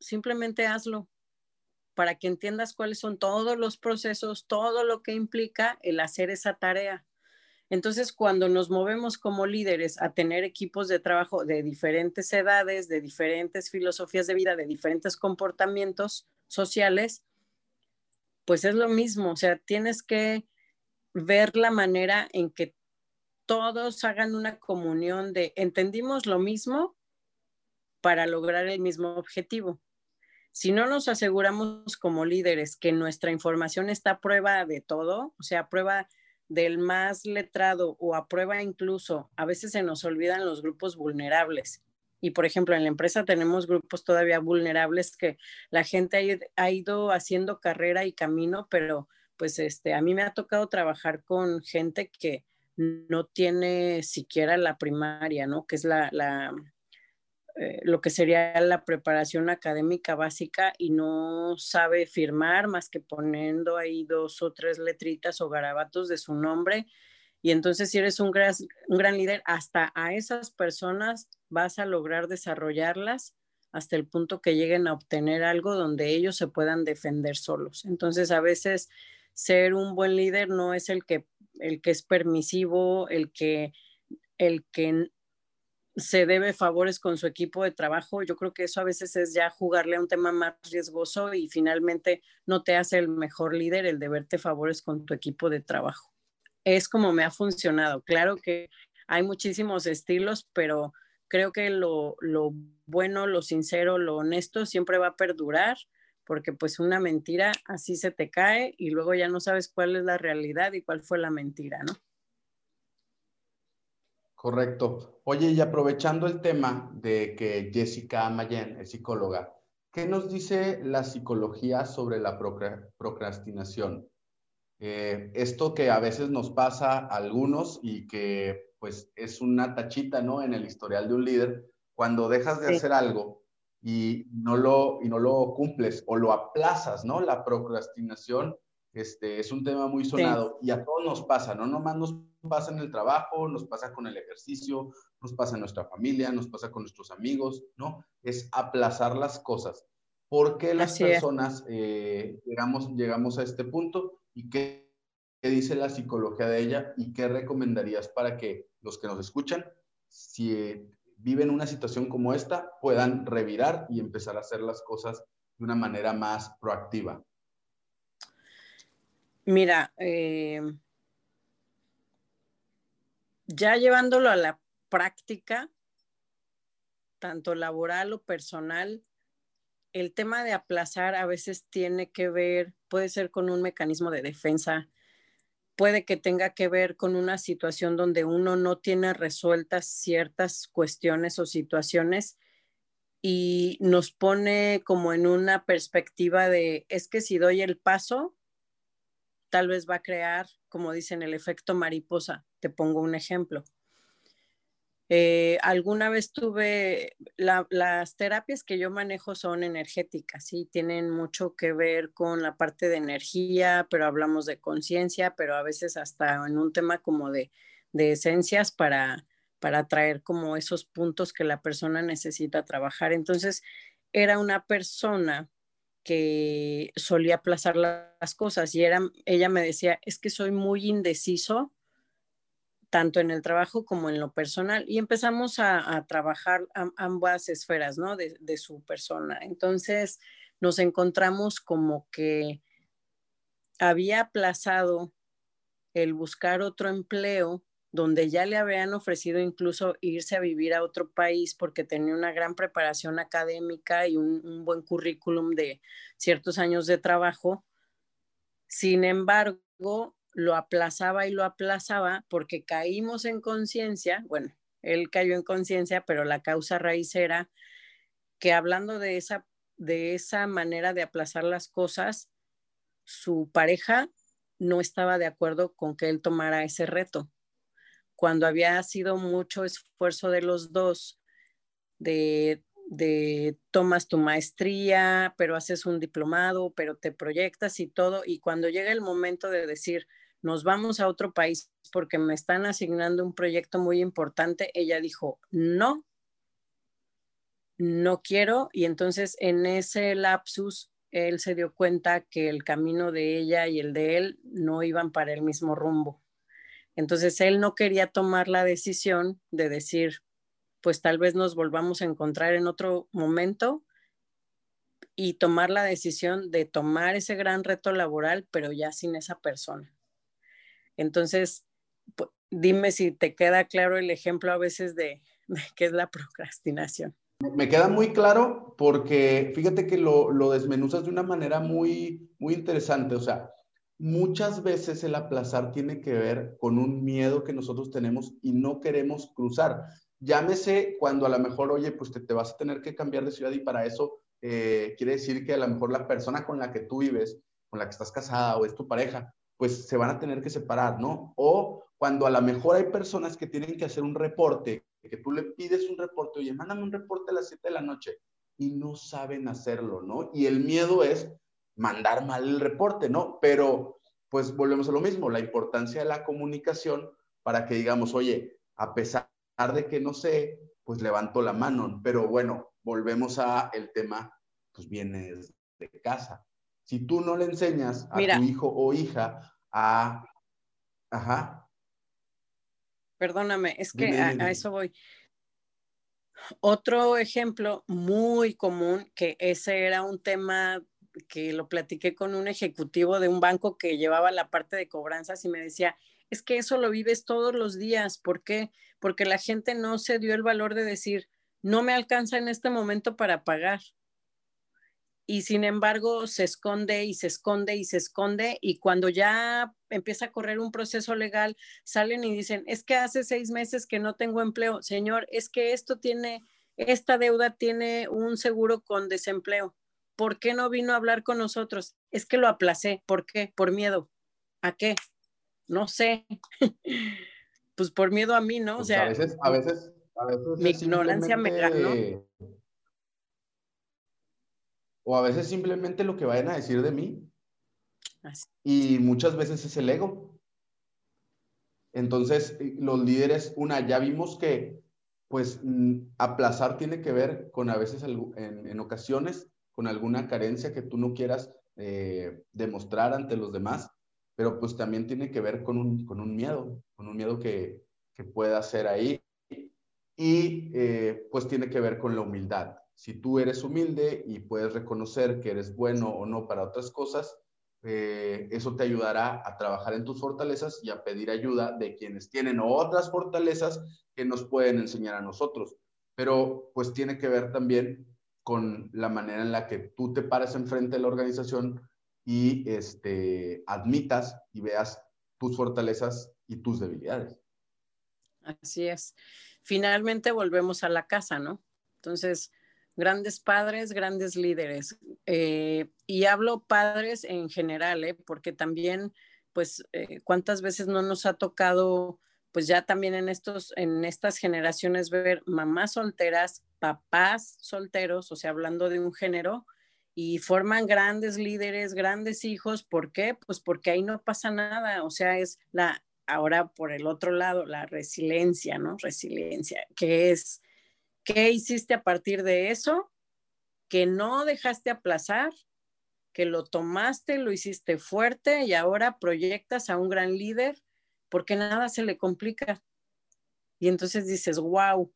simplemente hazlo para que entiendas cuáles son todos los procesos, todo lo que implica el hacer esa tarea. Entonces, cuando nos movemos como líderes a tener equipos de trabajo de diferentes edades, de diferentes filosofías de vida, de diferentes comportamientos sociales, pues es lo mismo, o sea, tienes que ver la manera en que todos hagan una comunión de entendimos lo mismo para lograr el mismo objetivo. Si no nos aseguramos como líderes que nuestra información está a prueba de todo, o sea, prueba del más letrado o a prueba incluso, a veces se nos olvidan los grupos vulnerables. Y por ejemplo, en la empresa tenemos grupos todavía vulnerables que la gente ha ido haciendo carrera y camino, pero pues este, a mí me ha tocado trabajar con gente que no tiene siquiera la primaria, ¿no? Que es la, eh, lo que sería la preparación académica básica y no sabe firmar más que poniendo ahí dos o tres letritas o garabatos de su nombre. Y entonces si eres un gran, un gran líder, hasta a esas personas vas a lograr desarrollarlas hasta el punto que lleguen a obtener algo donde ellos se puedan defender solos. Entonces a veces ser un buen líder no es el que el que es permisivo, el que, el que se debe favores con su equipo de trabajo, yo creo que eso a veces es ya jugarle a un tema más riesgoso y finalmente no te hace el mejor líder el deberte favores con tu equipo de trabajo. Es como me ha funcionado. Claro que hay muchísimos estilos, pero creo que lo, lo bueno, lo sincero, lo honesto siempre va a perdurar porque pues una mentira así se te cae y luego ya no sabes cuál es la realidad y cuál fue la mentira, ¿no? Correcto. Oye, y aprovechando el tema de que Jessica Mayen es psicóloga, ¿qué nos dice la psicología sobre la procrastinación? Eh, esto que a veces nos pasa a algunos y que pues es una tachita, ¿no? En el historial de un líder, cuando dejas de hacer algo y no lo, y no lo cumples o lo aplazas, ¿no? La procrastinación este, es un tema muy sonado y a todos nos pasa, ¿no? Nomás nos pasa en el trabajo, nos pasa con el ejercicio, nos pasa en nuestra familia, nos pasa con nuestros amigos, ¿no? Es aplazar las cosas. ¿Por qué las personas eh, llegamos, llegamos a este punto y qué, qué dice la psicología de ella y qué recomendarías para que los que nos escuchan, si viven una situación como esta puedan revirar y empezar a hacer las cosas de una manera más proactiva? Mira, eh, ya llevándolo a la práctica, tanto laboral o personal, el tema de aplazar a veces tiene que ver, puede ser con un mecanismo de defensa, puede que tenga que ver con una situación donde uno no tiene resueltas ciertas cuestiones o situaciones y nos pone como en una perspectiva de, es que si doy el paso, tal vez va a crear, como dicen, el efecto mariposa. Te pongo un ejemplo. Eh, alguna vez tuve, las terapias que yo manejo son energéticas, sí, tienen mucho que ver con la parte de energía, pero hablamos de conciencia, pero a veces hasta en un tema como de, de esencias para, para traer como esos puntos que la persona necesita trabajar. Entonces, era una persona que solía aplazar las cosas y era, ella me decía, es que soy muy indeciso tanto en el trabajo como en lo personal y empezamos a, trabajar ambas esferas, ¿no? De, de su persona. Entonces nos encontramos como que había aplazado el buscar otro empleo donde ya le habían ofrecido incluso irse a vivir a otro país porque tenía una gran preparación académica y un, buen currículum de ciertos años de trabajo. Sin embargo, lo aplazaba y lo aplazaba porque caímos en conciencia, bueno, él cayó en conciencia, pero la causa raíz era que hablando de esa, de esa manera de aplazar las cosas, su pareja no estaba de acuerdo con que él tomara ese reto cuando había sido mucho esfuerzo de los dos, de, de tomas tu maestría, pero haces un diplomado, pero te proyectas y todo, y cuando llega el momento de decir, nos vamos a otro país porque me están asignando un proyecto muy importante, ella dijo, no, no quiero, y entonces en ese lapsus él se dio cuenta que el camino de ella y el de él no iban para el mismo rumbo. Entonces él no quería tomar la decisión de decir, pues tal vez nos volvamos a encontrar en otro momento y tomar la decisión de tomar ese gran reto laboral, pero ya sin esa persona. Entonces, dime si te queda claro el ejemplo a veces de, qué es la procrastinación. Me queda muy claro porque fíjate que lo, lo desmenuzas de una manera muy, muy interesante. O sea, muchas veces el aplazar tiene que ver con un miedo que nosotros tenemos y no queremos cruzar. Llámese cuando a lo mejor, oye, pues te, vas a tener que cambiar de ciudad y para eso eh, quiere decir que a lo mejor la persona con la que tú vives, con la que estás casada o es tu pareja, pues se van a tener que separar, ¿no? O cuando a lo mejor hay personas que tienen que hacer un reporte, que tú le pides un reporte, oye, mándame un reporte a las 7 de la noche y no saben hacerlo, ¿no? Y el miedo es mandar mal el reporte, ¿no? Pero pues volvemos a lo mismo, la importancia de la comunicación para que digamos, oye, a pesar de que no sé, pues levanto la mano, pero bueno, volvemos a el tema, pues viene de casa. Si tú no le enseñas a tu hijo o hija a... Ajá. Perdóname, es que a eso voy. Otro ejemplo muy común, que ese era un tema que lo platiqué con un ejecutivo de un banco que llevaba la parte de cobranzas y me decía, es que eso lo vives todos los días. ¿Por qué? Porque la gente no se dio el valor de decir, no me alcanza en este momento para pagar. Y sin embargo, se esconde y se esconde y se esconde. Y cuando ya empieza a correr un proceso legal, salen y dicen, es que hace seis meses que no tengo empleo. Señor, es que esto tiene, esta deuda tiene un seguro con desempleo ¿por qué no vino a hablar con nosotros? Es que lo aplacé. ¿Por qué? Por miedo. ¿A qué? No sé. pues por miedo a mí, ¿no? o pues sea, a veces, a veces, a veces mi ignorancia me ganó. O a veces simplemente lo que vayan a decir de mí. Y muchas veces es el ego. Entonces, eh, los líderes, una, ya vimos que, pues, mm, aplazar tiene que ver con a veces, en, en ocasiones, con alguna carencia que tú no quieras eh, demostrar ante los demás, pero pues también tiene que ver con un, con un miedo, con un miedo que, que pueda ser ahí. Y eh, pues tiene que ver con la humildad. Si tú eres humilde y puedes reconocer que eres bueno o no para otras cosas, eh, eso te ayudará a trabajar en tus fortalezas y a pedir ayuda de quienes tienen otras fortalezas que nos pueden enseñar a nosotros. Pero pues tiene que ver también con la manera en la que tú te pares enfrente de la organización y este, admitas y veas tus fortalezas y tus debilidades. Así es. Finalmente volvemos a la casa, ¿no? Entonces, grandes padres, grandes líderes. Eh, y hablo padres en general, ¿eh? porque también, pues, eh, ¿cuántas veces no nos ha tocado pues ya también en, estos, en estas generaciones ver mamás solteras, papás solteros, o sea, hablando de un género, y forman grandes líderes, grandes hijos. ¿Por qué? Pues porque ahí no pasa nada, o sea, es la, ahora por el otro lado, la resiliencia, ¿no? Resiliencia, que es, ¿qué hiciste a partir de eso? Que no dejaste aplazar que lo tomaste, lo hiciste fuerte y ahora proyectas a un gran líder porque nada se le complica. Y entonces dices, wow,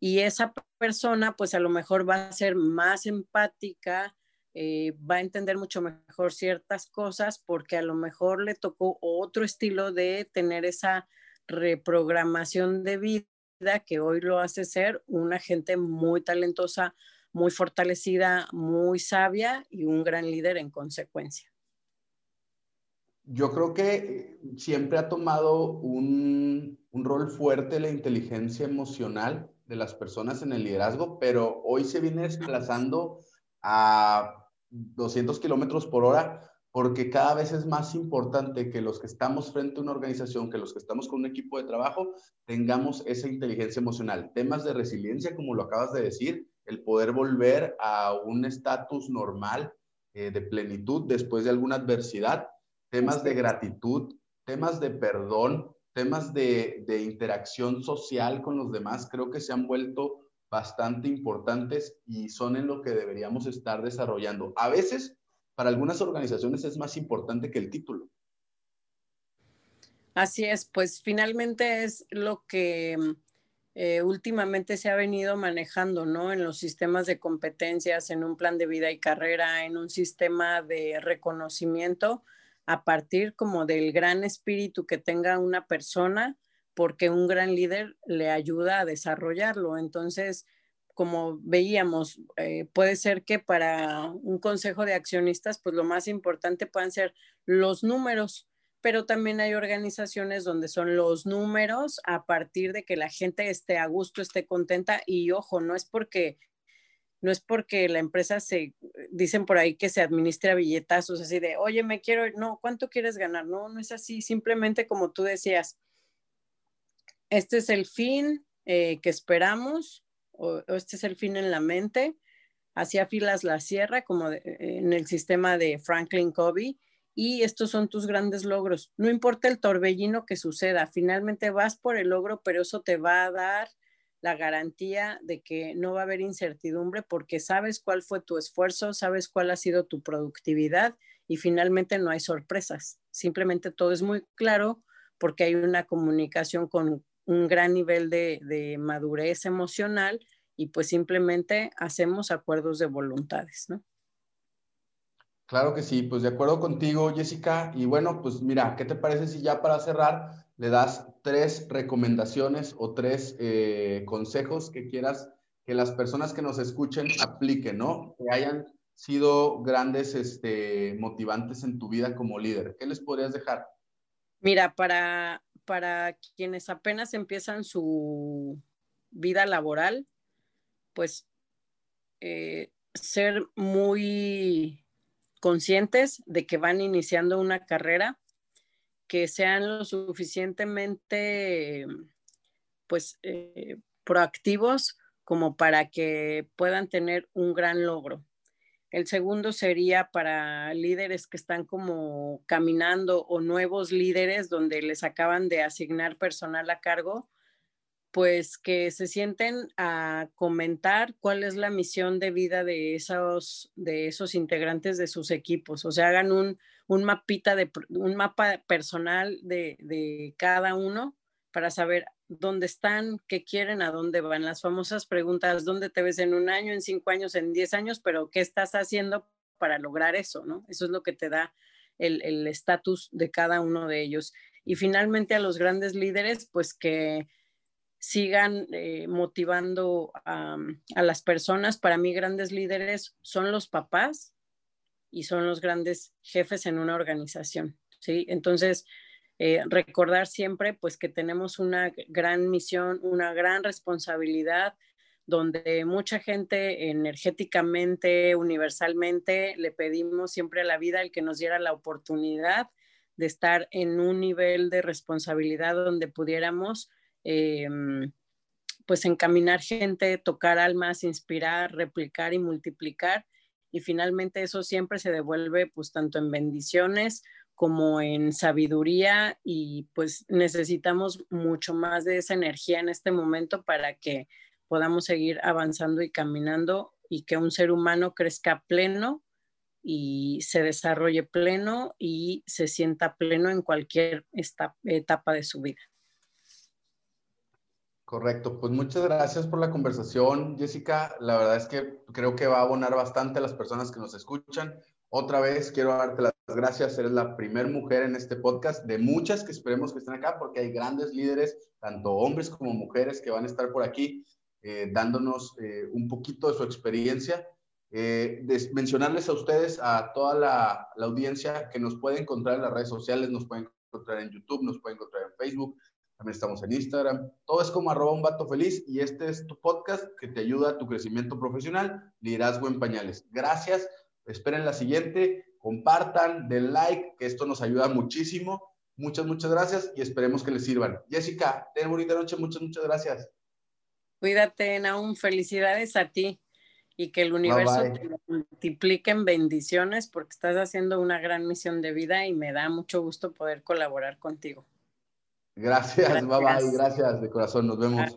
y esa persona pues a lo mejor va a ser más empática, eh, va a entender mucho mejor ciertas cosas porque a lo mejor le tocó otro estilo de tener esa reprogramación de vida que hoy lo hace ser una gente muy talentosa, muy fortalecida, muy sabia y un gran líder en consecuencia. Yo creo que siempre ha tomado un, un rol fuerte la inteligencia emocional de las personas en el liderazgo, pero hoy se viene desplazando a 200 kilómetros por hora, porque cada vez es más importante que los que estamos frente a una organización, que los que estamos con un equipo de trabajo, tengamos esa inteligencia emocional. Temas de resiliencia, como lo acabas de decir, el poder volver a un estatus normal eh, de plenitud después de alguna adversidad, temas de gratitud, temas de perdón, temas de, de interacción social con los demás, creo que se han vuelto bastante importantes y son en lo que deberíamos estar desarrollando. A veces, para algunas organizaciones es más importante que el título. Así es, pues finalmente es lo que eh, últimamente se ha venido manejando, ¿no? En los sistemas de competencias, en un plan de vida y carrera, en un sistema de reconocimiento a partir como del gran espíritu que tenga una persona porque un gran líder le ayuda a desarrollarlo. Entonces, como veíamos, eh, puede ser que para un consejo de accionistas, pues lo más importante puedan ser los números, pero también hay organizaciones donde son los números a partir de que la gente esté a gusto, esté contenta y ojo, no es porque no es porque la empresa se dicen por ahí que se administra billetazos así de, "Oye, me quiero, no, ¿cuánto quieres ganar?" No, no es así, simplemente como tú decías, este es el fin eh, que esperamos, o, este es el fin en la mente, así afilas la sierra como en el sistema de Franklin Covey y estos son tus grandes logros. No importa el torbellino que suceda, finalmente vas por el logro, pero eso te va a dar la garantía de que no va a haber incertidumbre porque sabes cuál fue tu esfuerzo, sabes cuál ha sido tu productividad y finalmente no hay sorpresas. Simplemente todo es muy claro porque hay una comunicación con un gran nivel de, madurez emocional y pues simplemente hacemos acuerdos de voluntades, ¿no? Claro que sí, pues de acuerdo contigo, Jessica. Y bueno, pues mira, ¿qué te parece si ya para cerrar le das tres recomendaciones o tres eh, consejos que quieras que las personas que nos escuchen apliquen, ¿no? Que hayan sido grandes este, motivantes en tu vida como líder. ¿Qué les podrías dejar? Mira, para para quienes apenas empiezan su vida laboral, pues eh, ser muy conscientes de que van iniciando una carrera, que sean lo suficientemente pues eh, proactivos como para que puedan tener un gran logro. El segundo sería para líderes que están como caminando o nuevos líderes donde les acaban de asignar personal a cargo, pues que se sienten a comentar cuál es la misión de vida de esos, de esos integrantes de sus equipos. O sea, hagan un, mapita de un mapa personal de, de cada uno para saber dónde están, qué quieren, a dónde van. Las famosas preguntas, ¿dónde te ves en un año, en cinco años, en diez años? Pero ¿qué estás haciendo para lograr eso? ¿no? Eso es lo que te da el estatus de cada uno de ellos. Y finalmente a los grandes líderes, pues que sigan eh, motivando a las personas. Para mí, grandes líderes son los papás y son los grandes jefes en una organización. ¿sí? Entonces, eh, recordar siempre pues que tenemos una gran misión, una gran responsabilidad donde mucha gente energéticamente, universalmente, le pedimos siempre a la vida el que nos diera la oportunidad de estar en un nivel de responsabilidad donde pudiéramos eh, pues encaminar gente, tocar almas, inspirar, replicar y multiplicar. Y finalmente eso siempre se devuelve pues tanto en bendiciones como en sabiduría y pues necesitamos mucho más de esa energía en este momento para que podamos seguir avanzando y caminando y que un ser humano crezca pleno y se desarrolle pleno y se sienta pleno en cualquier etapa de su vida. Correcto, pues muchas gracias por la conversación, Jessica. La verdad es que creo que va a abonar bastante a las personas que nos escuchan. Otra vez quiero darte las gracias, eres la primera mujer en este podcast de muchas que esperemos que estén acá porque hay grandes líderes, tanto hombres como mujeres, que van a estar por aquí eh, dándonos eh, un poquito de su experiencia eh, mencionarles a ustedes, a toda la, audiencia que nos puede encontrar en las redes sociales, nos pueden encontrar en YouTube, nos pueden encontrar en Facebook, también estamos en Instagram, todo es como arroba un vato feliz y este es tu podcast que te ayuda a tu crecimiento profesional, liderazgo en pañales. Gracias, esperen la siguiente, compartan, den like, que esto nos ayuda muchísimo. Muchas, muchas gracias y esperemos que les sirvan. Jessica, ten bonita noche, muchas, muchas gracias. Cuídate, Naum, felicidades a ti y que el universo te multiplique en bendiciones porque estás haciendo una gran misión de vida y me da mucho gusto poder colaborar contigo. Gracias, gracias. bye bye, gracias de corazón, nos vemos.